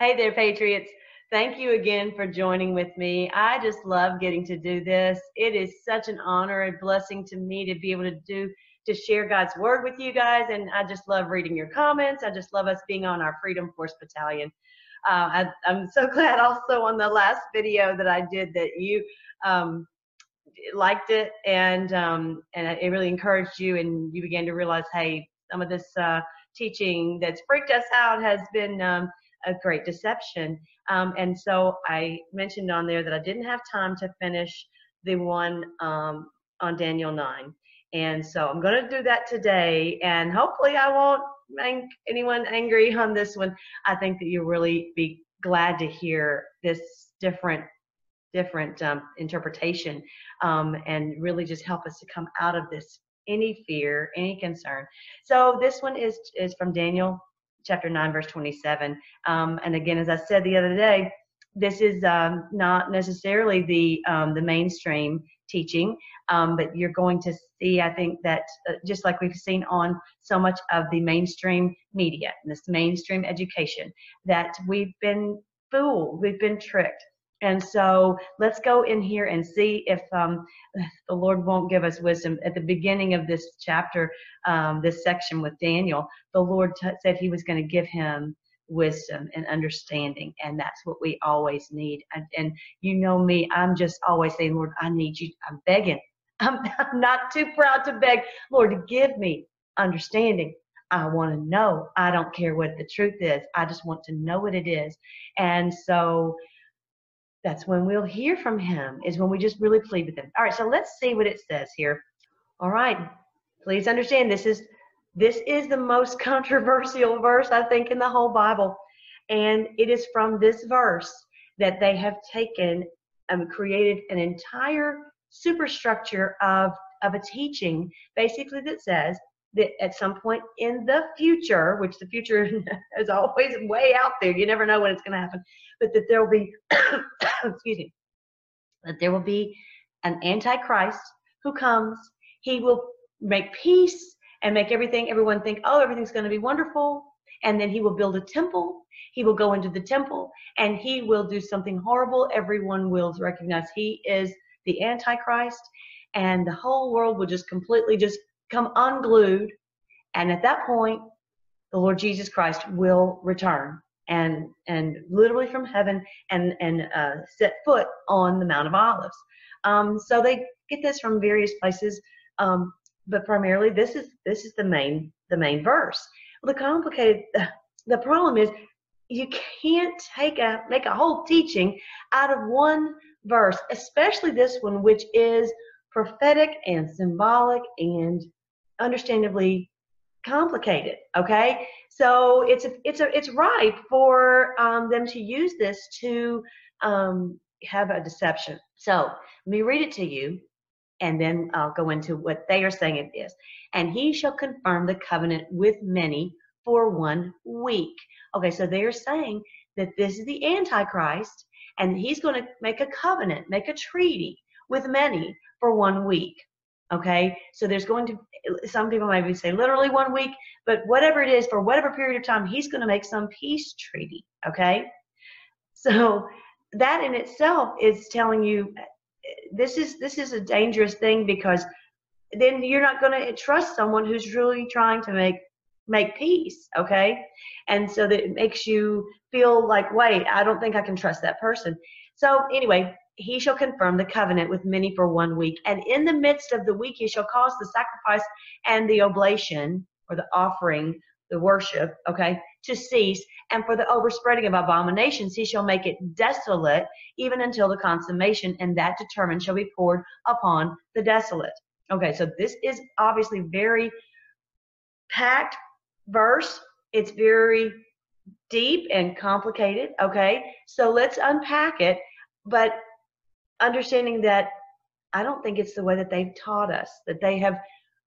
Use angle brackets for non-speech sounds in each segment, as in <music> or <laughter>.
Hey there, Patriots. Thank you again for joining with me. I just love getting to do this. It is such an honor and blessing to me to be able to do to share God's word with you guys. And I just love reading your comments. I just love us being on our Freedom Force Battalion. Uh, I, am so <laughs> glad also on the last video that I did that you um, liked it and um, and it really encouraged you and you began to realize, hey, some of this uh, teaching that's freaked us out has been um, a great deception. Um, and so I mentioned on there that I didn't have time to finish the one um, on Daniel 9. And so I'm going to do that today, and hopefully I won't make anyone angry on this one. I think that you'll really be glad to hear this different different um, interpretation um, and really just help us to come out of this any fear any concern so this one is is from daniel chapter 9 verse 27 um, and again as i said the other day this is um, not necessarily the um, the mainstream teaching, um, but you're going to see, I think that uh, just like we've seen on so much of the mainstream media, and this mainstream education, that we've been fooled, we've been tricked. And so let's go in here and see if um, the Lord won't give us wisdom. At the beginning of this chapter, um, this section with Daniel, the Lord t- said he was going to give him wisdom and understanding and that's what we always need. And, and, you know me i'm just always saying lord i need you i'm begging. <laughs> I'm, I'm not too proud to beg. Lord give me understanding. I want to know. I don't care what the truth is. I just want to know what it is. And so that's when we'll hear from him is when we just really plead with him all right so let's see what it says here all right please understand this is this is the most <laughs> controversial verse, I think, in the whole Bible. And it is from this verse that they have taken and created an entire superstructure of, of a teaching, basically, that says that at some point in the future, which the future <laughs> is always way out there, you never know when it's going to happen, but that there will be, <coughs> excuse me, that there will be an antichrist who comes. He will make peace and make everything, everyone think, oh, everything's going to be wonderful. And then he will build a temple. He will go into the temple and he will do something horrible. Everyone will recognize he is the Antichrist. And the whole world will just completely just come unglued. And at that point, the Lord Jesus Christ will return and and literally from heaven and and uh, set foot on the Mount of Olives. Um, so they get this from various places. Um, but primarily this is this is the main the main verse. Well, the complicated the problem is you can't take a make a whole teaching out of one verse, especially this one, which is prophetic and symbolic and understandably complicated. Okay, so it's a, it's a, it's right for um, them to use this to um, have a deception. So let me read it to you and then I'll go into what they are saying it is. And he shall confirm the covenant with many for one week. Okay, so they're saying that this is the Antichrist, and he's going to make a covenant, make a treaty with many for one week. Okay, so there's going to, some people maybe say literally one week, but whatever it is, for whatever period of time, he's going to make some peace treaty. Okay, so that in itself is telling you this is this is a dangerous thing because then you're not going to trust someone who's really trying to make make peace okay? And so that it makes you feel like wait i don't think i can trust that person. So anyway he shall confirm the covenant with many for one week and in the midst of the week he shall cause the sacrifice and the oblation or the offering the worship okay to cease, and for the overspreading of abominations he shall make it desolate, even until the consummation, and that determined shall be poured upon the desolate. Okay, so this is obviously very packed verse. It's very deep and complicated. Okay, so let's unpack it, but understanding that I don't think it's the way that they've taught us, that they have,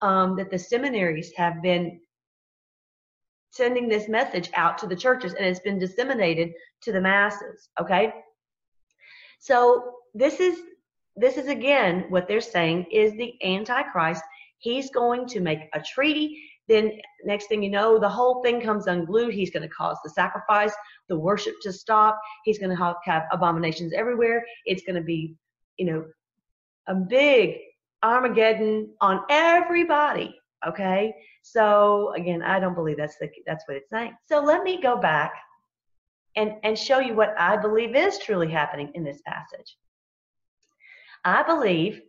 um, that the seminaries have been sending this message out to the churches and it's been disseminated to the masses okay? So this is this is again what they're saying is the antichrist. He's going to make a treaty then next thing you know the whole thing comes unglued he's going to cause the sacrifice the worship to stop. He's going to have, abominations everywhere. It's going to be, you know, a big Armageddon on everybody. Okay. So again, I don't believe that's the that's what it's saying. So let me go back and and show you what I believe is truly happening in this passage. I believe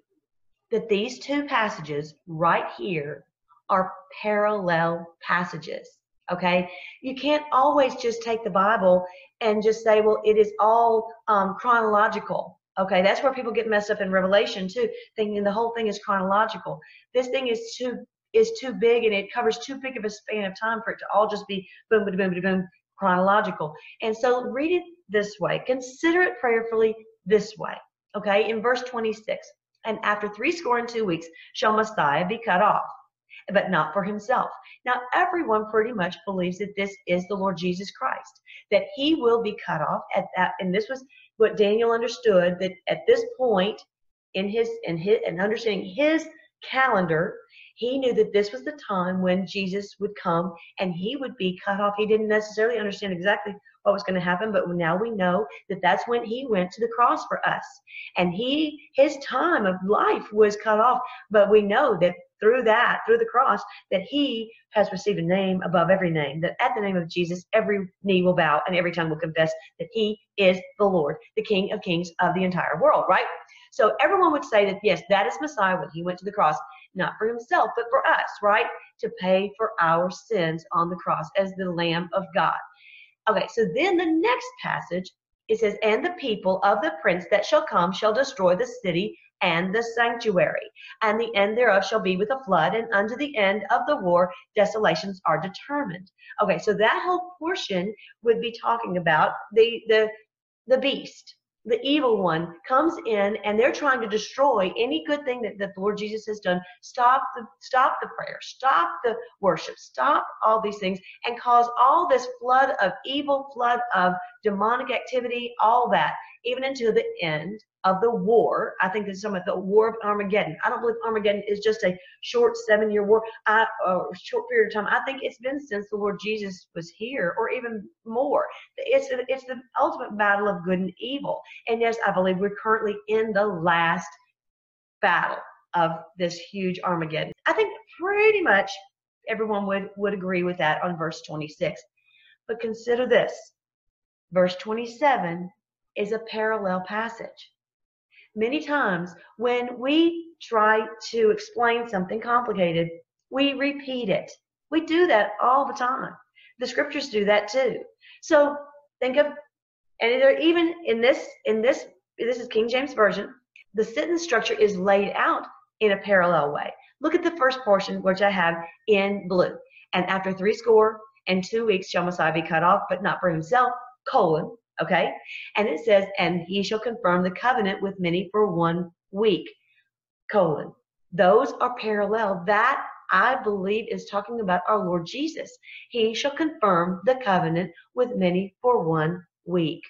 that these two passages right here are parallel passages. Okay, you can't always just take the Bible and just say, well, it is all um, chronological. Okay, that's where people get messed up in Revelation too, thinking the whole thing is chronological. This thing is too is too big and it covers too big of a span of time for it to all just be boom, boom, boom, boom, boom chronological. And so read it this way. Consider it prayerfully this way. Okay, in verse 26, and after three score and two weeks shall Messiah be cut off, but not for himself. Now, everyone pretty much believes that this is the Lord Jesus Christ, that he will be cut off at that. And this was what Daniel understood that at this point in his in his and understanding his calendar, he knew that this was the time when Jesus would come and he would be cut off. He didn't necessarily understand exactly what was going to happen, but now we know that that's when he went to the cross for us. And he his time of life was cut off, but we know that through that, through the cross, that he has received a name above every name, that at the name of Jesus, every knee will bow and every tongue will confess that he is the Lord, the King of kings of the entire world, right? So everyone would say that, yes, that is Messiah when he went to the cross, not for himself, but for us, right? To pay for our sins on the cross as the Lamb of God. Okay, so then the next passage, it says, And the people of the prince that shall come shall destroy the city and the sanctuary, and the end thereof shall be with a flood, and unto the end of the war desolations are determined. Okay, so that whole portion would be talking about the the the beast, the evil one comes in and they're trying to destroy any good thing that, that the Lord Jesus has done. Stop the stop the prayer, stop the worship, stop all these things, and cause all this flood of evil, flood of demonic activity, all that, even until the end of the war. I think is some of the war of Armageddon. I don't believe Armageddon is just a short seven year war, I, uh, short period of time. I think it's been since the Lord Jesus was here, or even more. It's it's the ultimate battle of good and evil. And yes, I believe we're currently in the last battle of this huge Armageddon. I think pretty much everyone would would agree with that on verse 26. But consider this. Verse 27 is a parallel passage many times when we try to explain something complicated, we repeat it. We do that all the time. The scriptures do that too. So think of, and even in this, in this, this is King James Version, the sentence structure is laid out in a parallel way. Look at the first portion, which I have in blue. And after three score and two weeks shall Messiah be cut off, but not for himself, colon, Okay? And it says, and he shall confirm the covenant with many for one week. Colon. Those are parallel. That I believe is talking about our Lord Jesus. He shall confirm the covenant with many for one week.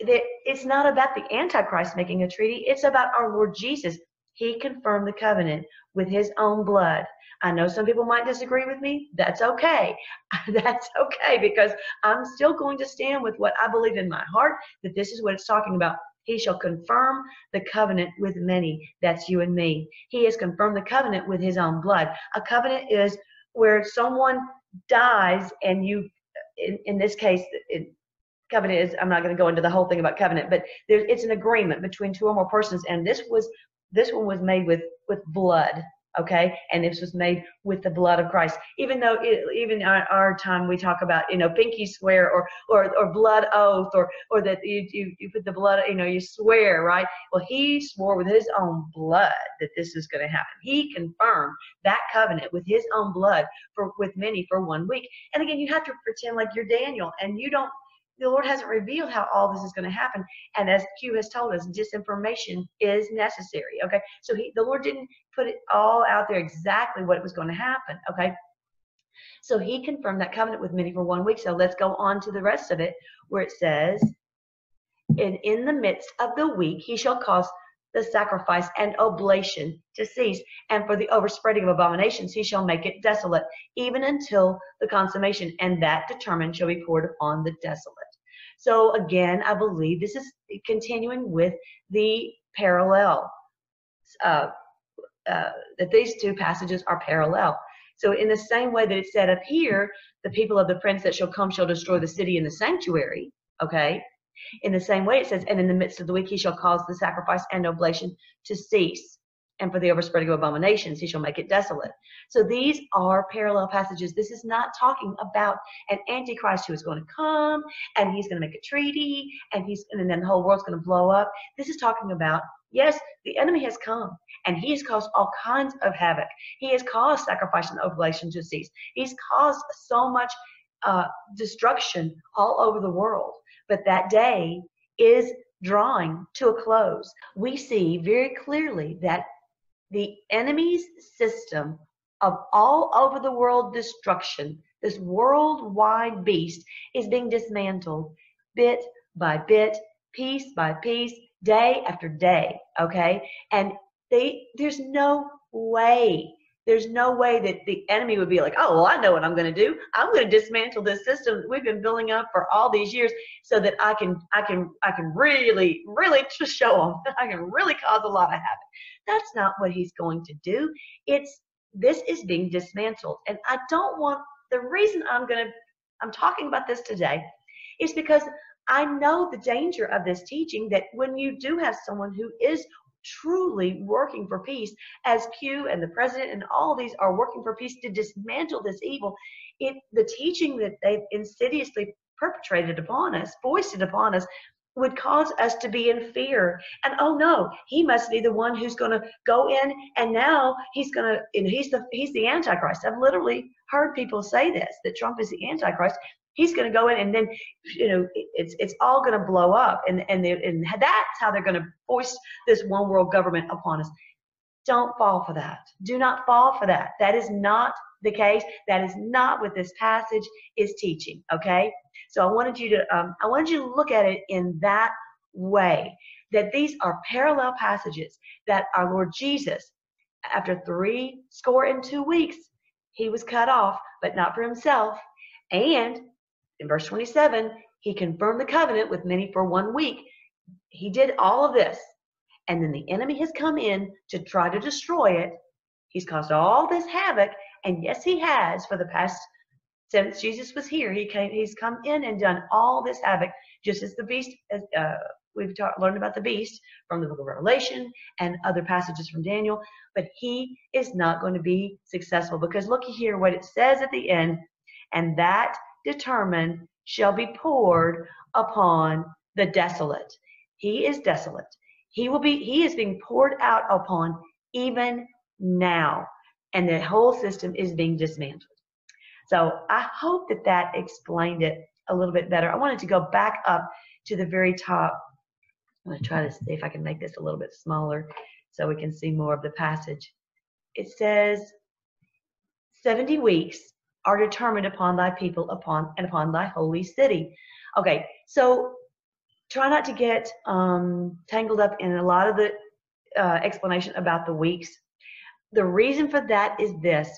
It's not about the Antichrist making a treaty, it's about our Lord Jesus. He confirmed the covenant with his own blood. I know some people might disagree with me. That's okay. <laughs> That's okay because I'm still going to stand with what I believe in my heart that this is what it's talking about. He shall confirm the covenant with many. That's you and me. He has confirmed the covenant with his own blood. A covenant is where someone dies and you, in, in this case, it, covenant is i'm not going to go into the whole thing about covenant but there, it's an agreement between two or more persons and this was this one was made with with blood okay? And this was made with the blood of christ. Even though it, even our, our time we talk about you know pinky swear or or, or blood oath or or that you, you you put the blood you know you swear right? Well he swore with his own blood that this is going to happen. He confirmed that covenant with his own blood for with many for one week. And again you have to pretend like you're daniel and you don't the Lord hasn't revealed how all this is going to happen. And as Q has told us, disinformation is necessary. Okay. So he, the Lord didn't put it all out there exactly what was going to happen. Okay. So he confirmed that covenant with many for one week. So let's go on to the rest of it where it says, and in the midst of the week, he shall cause the sacrifice and oblation to cease, and for the overspreading of abominations he shall make it desolate, even until the consummation, and that determined shall be poured upon the desolate. So again, I believe this is continuing with the parallel. Uh, uh, that these two passages are parallel. So, in the same way that it's said up here, the people of the prince that shall come shall destroy the city and the sanctuary. Okay. In the same way, it says, and in the midst of the week he shall cause the sacrifice and oblation to cease. And for the overspreading of abominations, he shall make it desolate. So these are parallel passages. This is not talking about an antichrist who is going to come and he's going to make a treaty and he's and then the whole world's going to blow up. This is talking about yes, the enemy has come and he has caused all kinds of havoc. He has caused sacrifice and oblation to cease. He's caused so much uh, destruction all over the world. But that day is drawing to a close. We see very clearly that the enemy's system of all over the world destruction, this worldwide beast, is being dismantled bit by bit, piece by piece, day after day. Okay? And they there's no way there's no way that the enemy would be like, oh, well, I know what I'm going to do. I'm going to dismantle this system that we've been building up for all these years, so that I can, I can, I can really, really <laughs> just show them. That <laughs> I can really cause a lot of havoc. That's not what he's going to do. It's this is being dismantled, and I don't want. The reason I'm going to, I'm talking about this today, is because I know the danger of this teaching that when you do have someone who is truly working for peace, as Q and the president and all these are working for peace to dismantle this evil, it the teaching that they've insidiously perpetrated upon us, foisted upon us, would cause us to be in fear. And oh no, he must be the one who's going to go in and now he's going to and he's the he's the antichrist. I've literally heard people say this that Trump is the antichrist he's going to go in and then you know it's it's all going to blow up. And and, they, and that's how they're going to foist this one world government upon us. Don't fall for that. Do not fall for that. That is not the case. That is not what this passage is teaching okay? So i wanted you to um, i wanted you to look at it in that way that these are parallel passages that our lord jesus after three score and two weeks he was cut off but not for himself. And in verse 27, he confirmed the covenant with many for one week. He did all of this. And then the enemy has come in to try to destroy it. He's caused all this havoc. And yes, he has for the past, since Jesus was here, he came, he's come in and done all this havoc, just as the beast, uh, we've learned about the beast from the book of Revelation and other passages from Daniel. But he is not going to be successful because look here what it says at the end. And that determined shall be poured upon the desolate. He is desolate. He will be, he is being poured out upon even now. And the whole system is being dismantled. So I hope that that explained it a little bit better. I wanted to go back up to the very top. I'm going to try to see if I can make this a little bit smaller so we can see more of the passage. It says 70 weeks are determined upon thy people upon and upon thy holy city. Okay, so try not to get um, tangled up in a lot of the uh, explanation about the weeks. The reason for that is this.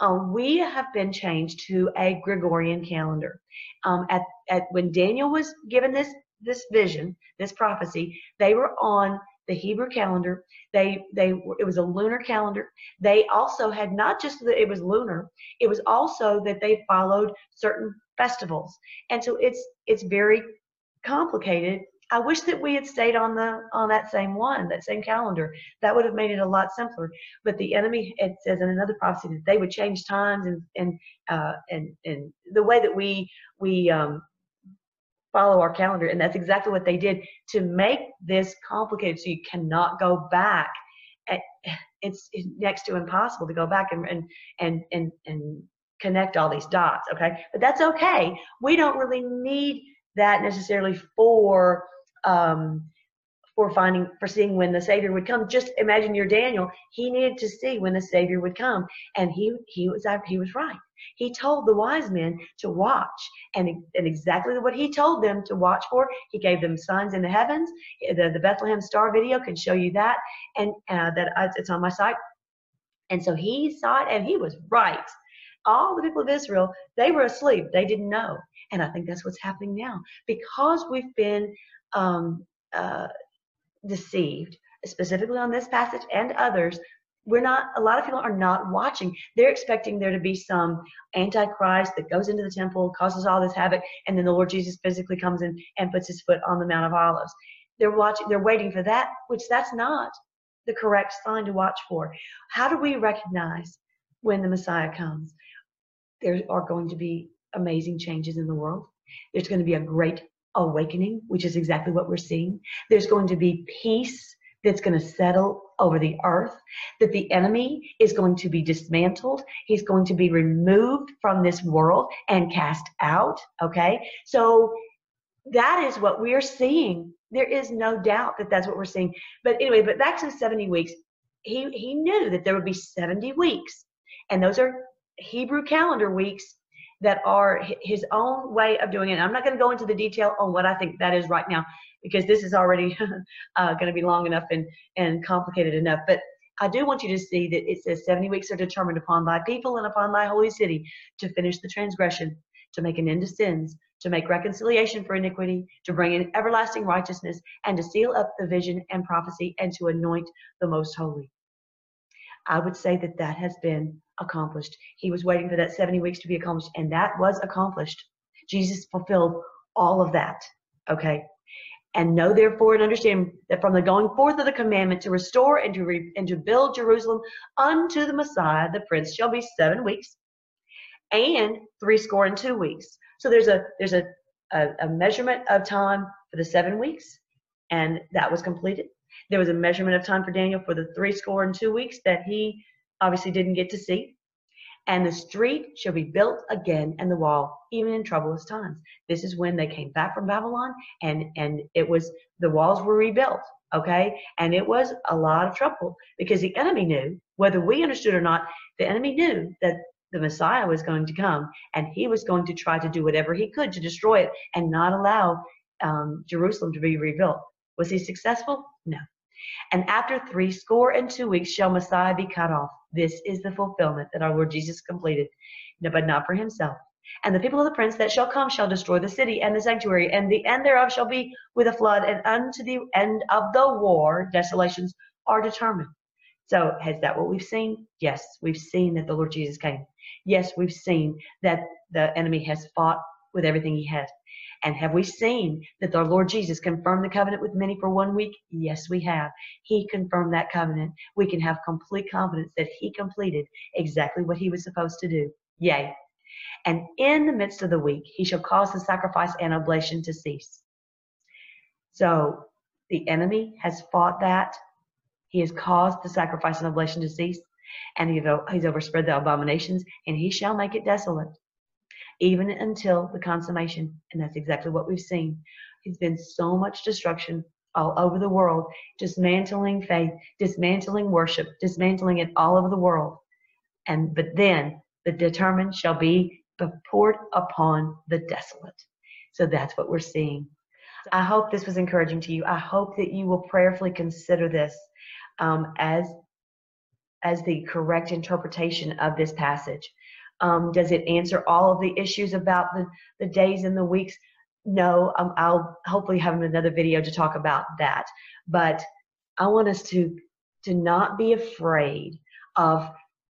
Um, we have been changed to a Gregorian calendar. Um, at, at when Daniel was given this this vision, this prophecy, they were on the Hebrew calendar. They they it was a lunar calendar. They also had not just that it was lunar, it was also that they followed certain festivals. And so it's it's very complicated. I wish that we had stayed on the on that same one, that same calendar. That would have made it a lot simpler. But the enemy, it says in another prophecy that they would change times and and uh, and and the way that we we um, follow our calendar. And that's exactly what they did to make this complicated so you cannot go back. It's, next to impossible to go back and, and, and, and, and connect all these dots. Okay. But that's okay. We don't really need that necessarily for, um, for finding for seeing when the savior would come just imagine your daniel he needed to see when the savior would come and he he was he was right He told the wise men to watch, and, and exactly what he told them to watch for. He gave them signs in the heavens. The, the Bethlehem Star video can show you that, and uh, that uh, it's on my site. And so he saw it, and he was right. All the people of Israel, they were asleep. They didn't know. And I think that's what's happening now because we've been um, uh, deceived, specifically on this passage and others. We're not, a lot of people are not watching. They're expecting there to be some antichrist that goes into the temple, causes all this havoc, and then the Lord Jesus physically comes in and puts his foot on the Mount of Olives. They're watching, they're waiting for that, which that's not the correct sign to watch for. How do we recognize when the Messiah comes? There are going to be amazing changes in the world. There's going to be a great awakening, which is exactly what we're seeing. There's going to be peace that's going to settle over the earth, that the enemy is going to be dismantled. He's going to be removed from this world and cast out. Okay. So that is what we're seeing. There is no doubt that that's what we're seeing. But anyway, but back to the 70 weeks, he, he knew that there would be 70 weeks. And those are Hebrew calendar weeks that are his own way of doing it. I'm not going to go into the detail on what I think that is right now because this is already <laughs> uh, going to be long enough and, and complicated enough. But I do want you to see that it says 70 weeks are determined upon thy people and upon thy holy city to finish the transgression, to make an end to sins, to make reconciliation for iniquity, to bring in everlasting righteousness, and to seal up the vision and prophecy, and to anoint the most holy. I would say that that has been accomplished. He was waiting for that 70 weeks to be accomplished, and that was accomplished. Jesus fulfilled all of that. Okay. And know therefore and understand that from the going forth of the commandment to restore and to re- and to build Jerusalem unto the Messiah, the Prince shall be seven weeks, and three score and two weeks. So there's a there's a, a, a measurement of time for the seven weeks, and that was completed. There was a measurement of time for Daniel for the three score and two weeks that he obviously didn't get to see. And the street shall be built again and the wall, even in troublous times. This is when they came back from Babylon and, and it was, the walls were rebuilt. Okay. And it was a lot of trouble because the enemy knew, whether we understood or not, the enemy knew that the Messiah was going to come and he was going to try to do whatever he could to destroy it and not allow um, Jerusalem to be rebuilt. Was he successful? No. And after three score and two weeks shall Messiah be cut off. This is the fulfillment that our Lord Jesus completed, but not for himself. And the people of the prince that shall come shall destroy the city and the sanctuary, and the end thereof shall be with a flood, and unto the end of the war desolations are determined. So, is that what we've seen? Yes, we've seen that the Lord Jesus came. Yes, we've seen that the enemy has fought with everything he has. And have we seen that our Lord Jesus confirmed the covenant with many for one week? Yes, we have. He confirmed that covenant. We can have complete confidence that He completed exactly what He was supposed to do. Yea. And in the midst of the week, He shall cause the sacrifice and oblation to cease. So the enemy has fought that. He has caused the sacrifice and oblation to cease. And he's overspread the abominations, and he shall make it desolate even until the consummation. And that's exactly what we've seen. There's been so much destruction all over the world, dismantling faith, dismantling worship, dismantling it all over the world. And but then the determined shall be poured upon the desolate. So that's what we're seeing. I hope this was encouraging to you. I hope that you will prayerfully consider this um, as as the correct interpretation of this passage. Um, does it answer all of the issues about the, the days and the weeks? No, um, I'll hopefully have another video to talk about that. But I want us to to not be afraid of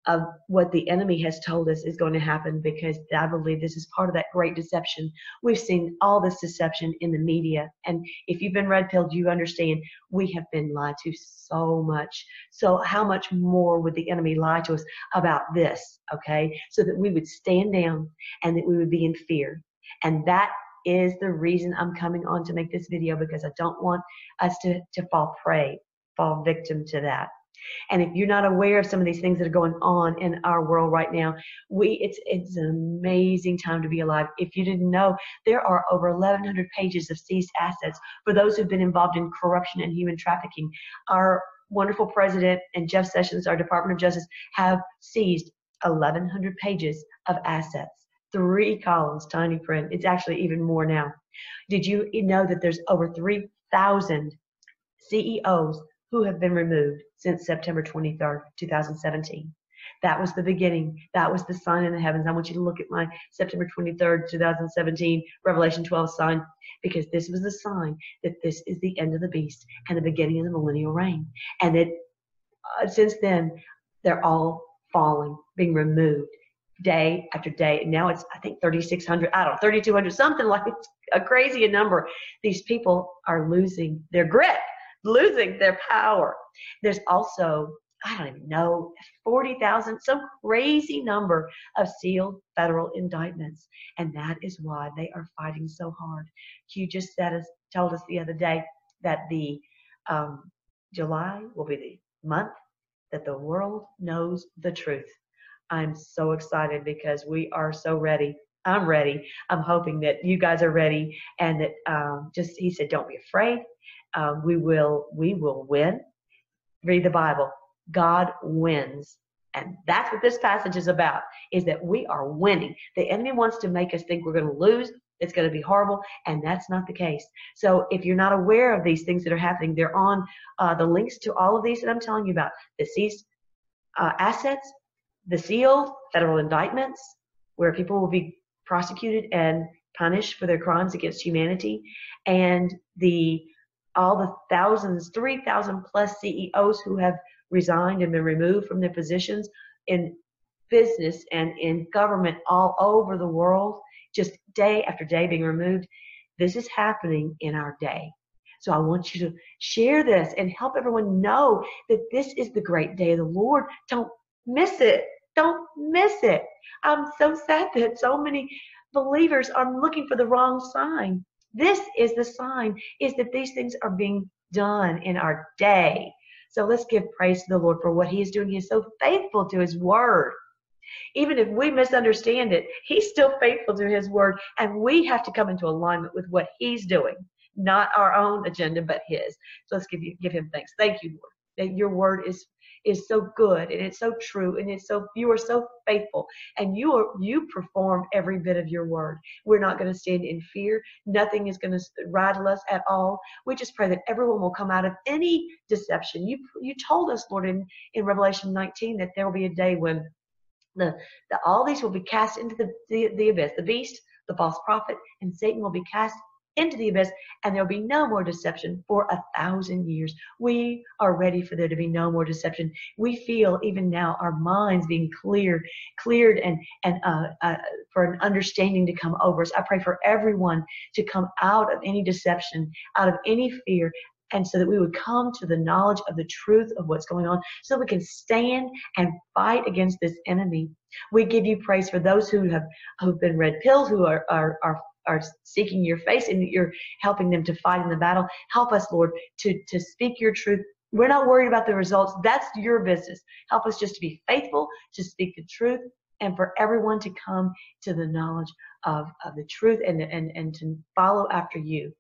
of what the enemy has told us is going to happen because I believe this is part of that great deception. We've seen all this deception in the media. And if you've been red pilled, you understand we have been lied to so much. So, how much more would the enemy lie to us about this? Okay. So that we would stand down and that we would be in fear. And that is the reason I'm coming on to make this video because I don't want us to, to fall prey, fall victim to that. And if you're not aware of some of these things that are going on in our world right now, we it's it's an amazing time to be alive. If you didn't know, there are over 1,100 pages of seized assets for those who've been involved in corruption and human trafficking. Our wonderful president and Jeff Sessions, our Department of Justice, have seized 1,100 pages of assets. Three columns, tiny print. It's actually even more now. Did you know that there's over 3,000 CEOs who have been removed since September 23rd, 2017? That was the beginning. That was the sign in the heavens. I want you to look at my September 23rd, 2017, Revelation 12 sign, because this was the sign that this is the end of the beast and the beginning of the millennial reign. And that uh, since then, they're all falling, being removed day after day. And now it's, I think, 3,600, I don't know, 3,200, something <laughs> like a crazy number. These people are losing their grip, losing their power. There's also I don't even know, 40,000, some crazy number of sealed federal indictments. And that is why they are fighting so hard. Q just said told us the other day that the um, July will be the month that the world knows the truth. I'm so excited because we are so ready. I'm ready. I'm hoping that you guys are ready and that um, just, he said, don't be afraid. Um, we will, we will win. Read the Bible God wins. And that's what this passage is about, is that we are winning. The enemy wants to make us think we're going to lose. It's going to be horrible, and that's not the case. So if you're not aware of these things that are happening, they're on uh, the links to all of these that I'm telling you about. The seized uh, assets, the sealed federal indictments, where people will be prosecuted and punished for their crimes against humanity, and the all the thousands, 3,000 plus CEOs who have resigned and been removed from their positions in business and in government all over the world, just day after day being removed. This is happening in our day. So I want you to share this and help everyone know that this is the great day of the Lord. Don't miss it. Don't miss it. I'm so sad that so many believers are looking for the wrong sign. This is the sign is that these things are being done in our day. So let's give praise to the Lord for what He is doing. He is so faithful to His word. Even if we misunderstand it, He's still faithful to His word. And we have to come into alignment with what He's doing, not our own agenda, but His. So let's give, you, give Him thanks. Thank you, Lord, that your word is is so good and it's so true and it's so you are so faithful and you are you perform every bit of your word. We're not going to stand in fear. Nothing is going to rattle us at all. We just pray that everyone will come out of any deception. You you told us lord in in revelation 19 that there will be a day when the, the all these will be cast into the, the, the abyss the beast the false prophet and satan will be cast into the abyss, and there'll be no more deception for a thousand years. We are ready for there to be no more deception. We feel even now our minds being cleared, cleared, and and uh, uh, for an understanding to come over us. I pray for everyone to come out of any deception, out of any fear, and so that we would come to the knowledge of the truth of what's going on so we can stand and fight against this enemy we give you praise for those who have who've been red pilled who are are, are are seeking your face and you're helping them to fight in the battle. Help us, Lord, to, to speak your truth. We're not worried about the results. That's your business. Help us just to be faithful, to speak the truth, and for everyone to come to the knowledge of, of the truth and, and, and to follow after you.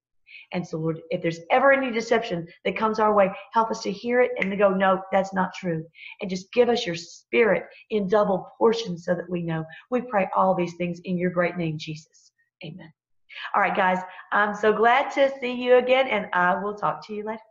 And so, Lord, if there's ever any deception that comes our way, help us to hear it and to go, no, that's not true. And just give us your spirit in double portions so that we know. We pray all these things in your great name, Jesus. Amen. All right, guys, I'm so glad to see you again, and I will talk to you later.